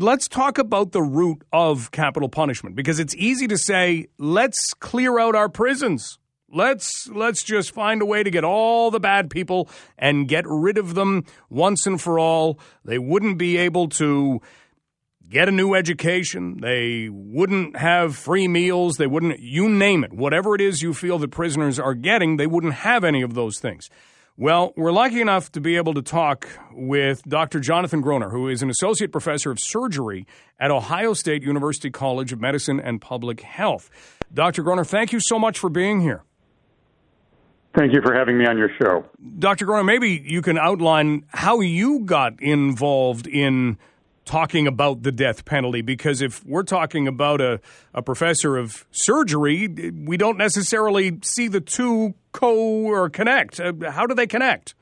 Let's talk about the root of capital punishment because it's easy to say, let's clear out our prisons. Let's let's just find a way to get all the bad people and get rid of them once and for all. They wouldn't be able to get a new education. They wouldn't have free meals. They wouldn't you name it. Whatever it is you feel that prisoners are getting, they wouldn't have any of those things. Well, we're lucky enough to be able to talk with Dr. Jonathan Groner, who is an associate professor of surgery at Ohio State University College of Medicine and Public Health. Dr. Groner, thank you so much for being here. Thank you for having me on your show. Dr. Groner, maybe you can outline how you got involved in talking about the death penalty because if we're talking about a, a professor of surgery, we don't necessarily see the two co or connect. Uh, how do they connect?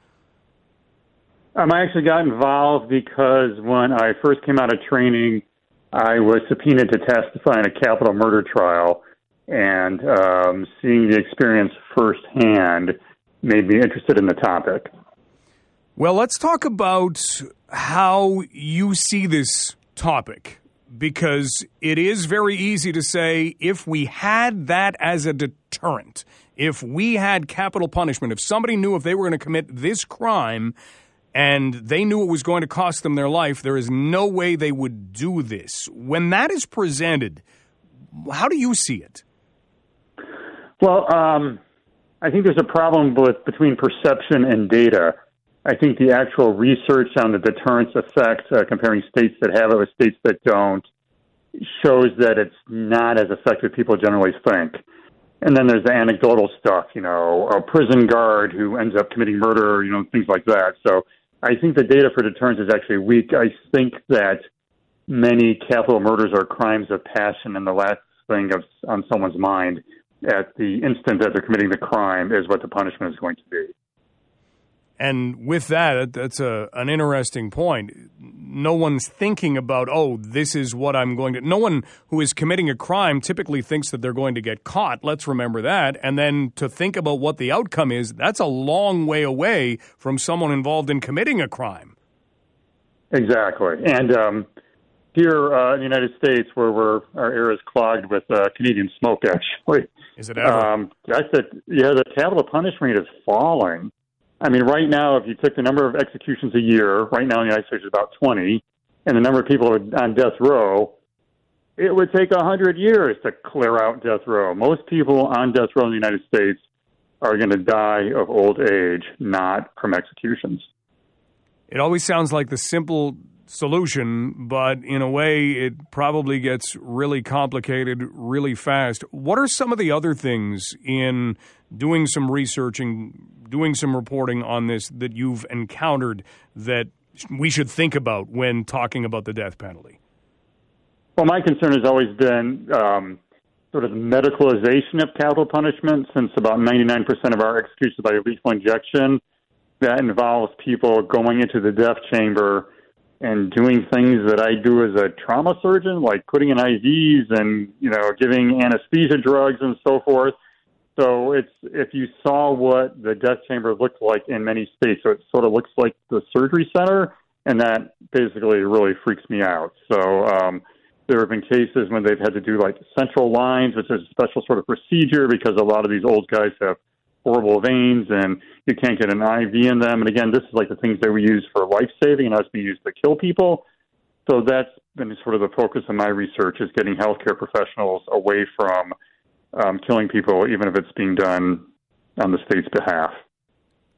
Um, I actually got involved because when I first came out of training, I was subpoenaed to testify in a capital murder trial, and um, seeing the experience firsthand made me interested in the topic. Well, let's talk about how you see this topic because it is very easy to say if we had that as a deterrent, if we had capital punishment, if somebody knew if they were going to commit this crime and they knew it was going to cost them their life, there is no way they would do this. When that is presented, how do you see it? Well, um, I think there's a problem with between perception and data. I think the actual research on the deterrence effect, uh, comparing states that have it with states that don't, shows that it's not as effective as people generally think. And then there's the anecdotal stuff, you know, a prison guard who ends up committing murder, you know, things like that. So I think the data for deterrence is actually weak. I think that many capital murders are crimes of passion, and the last thing of, on someone's mind at the instant that they're committing the crime is what the punishment is going to be. And with that, that's a, an interesting point. No one's thinking about, oh, this is what I'm going to. No one who is committing a crime typically thinks that they're going to get caught. Let's remember that. And then to think about what the outcome is, that's a long way away from someone involved in committing a crime. Exactly. And um, here uh, in the United States, where we're, our air is clogged with uh, Canadian smoke, actually. Is it ever? Um, I said, yeah, the capital punishment is falling. I mean, right now, if you took the number of executions a year, right now in the United States is about 20, and the number of people on death row, it would take 100 years to clear out death row. Most people on death row in the United States are going to die of old age, not from executions. It always sounds like the simple solution, but in a way, it probably gets really complicated really fast. What are some of the other things in doing some researching, doing some reporting on this that you've encountered that we should think about when talking about the death penalty? Well, my concern has always been um, sort of the medicalization of capital punishment, since about 99% of our executions by lethal injection that involves people going into the death chamber and doing things that I do as a trauma surgeon, like putting in IVs and you know giving anesthesia drugs and so forth. So it's if you saw what the death chamber looked like in many states, so it sort of looks like the surgery center, and that basically really freaks me out. So um, there have been cases when they've had to do like central lines, which is a special sort of procedure because a lot of these old guys have horrible veins and you can't get an IV in them. And again, this is like the things that we use for life saving and it's being used to kill people. So that's been sort of the focus of my research is getting healthcare professionals away from um, killing people, even if it's being done on the state's behalf.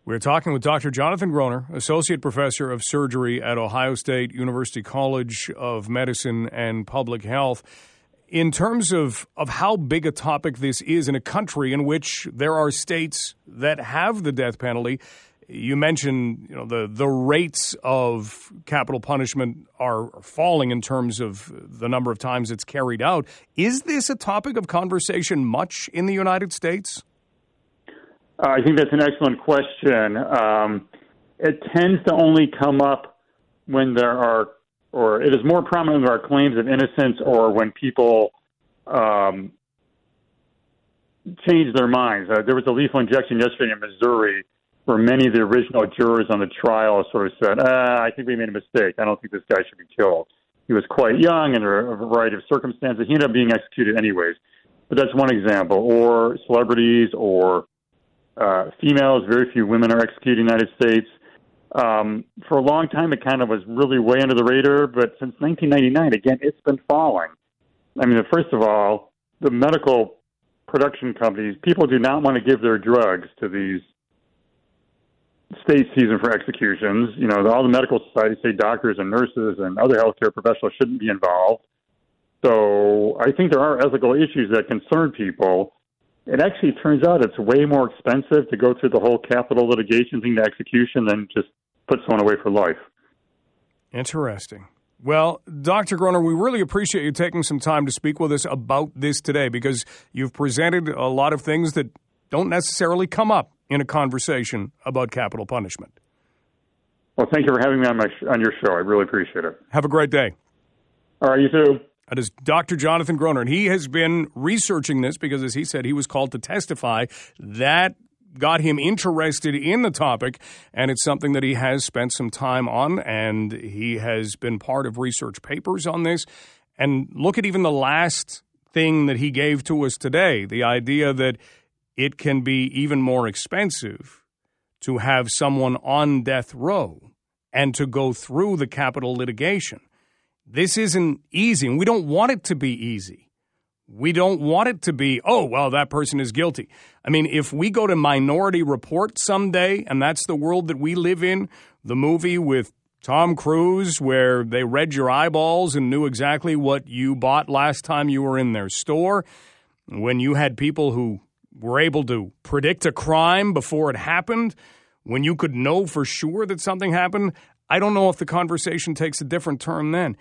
We're talking with Dr. Jonathan Groner, Associate Professor of Surgery at Ohio State University College of Medicine and Public Health in terms of, of how big a topic this is in a country in which there are states that have the death penalty, you mentioned you know the the rates of capital punishment are falling in terms of the number of times it's carried out. Is this a topic of conversation much in the United States? Uh, I think that's an excellent question. Um, it tends to only come up when there are or it is more prominent in our claims of innocence or when people um, change their minds. Uh, there was a lethal injection yesterday in Missouri where many of the original jurors on the trial sort of said, ah, I think we made a mistake. I don't think this guy should be killed. he was quite young and a variety of circumstances. He ended up being executed anyways. But that's one example. Or celebrities or uh, females. Very few women are executed in the United States. Um, for a long time, it kind of was really way under the radar. But since 1999, again, it's been falling. I mean, first of all, the medical production companies, people do not want to give their drugs to these state season for executions. You know, all the medical societies say doctors and nurses and other healthcare professionals shouldn't be involved. So I think there are ethical issues that concern people. It actually turns out it's way more expensive to go through the whole capital litigation thing to execution than just put someone away for life. Interesting. Well, Dr. Groner, we really appreciate you taking some time to speak with us about this today because you've presented a lot of things that don't necessarily come up in a conversation about capital punishment. Well, thank you for having me on my on your show. I really appreciate it. Have a great day. All right, you too. That is Dr. Jonathan Groner, and he has been researching this because, as he said, he was called to testify. That got him interested in the topic, and it's something that he has spent some time on, and he has been part of research papers on this. And look at even the last thing that he gave to us today the idea that it can be even more expensive to have someone on death row and to go through the capital litigation. This isn't easy, and we don't want it to be easy. We don't want it to be, oh, well, that person is guilty. I mean, if we go to Minority Report someday, and that's the world that we live in, the movie with Tom Cruise, where they read your eyeballs and knew exactly what you bought last time you were in their store, when you had people who were able to predict a crime before it happened, when you could know for sure that something happened, I don't know if the conversation takes a different turn then.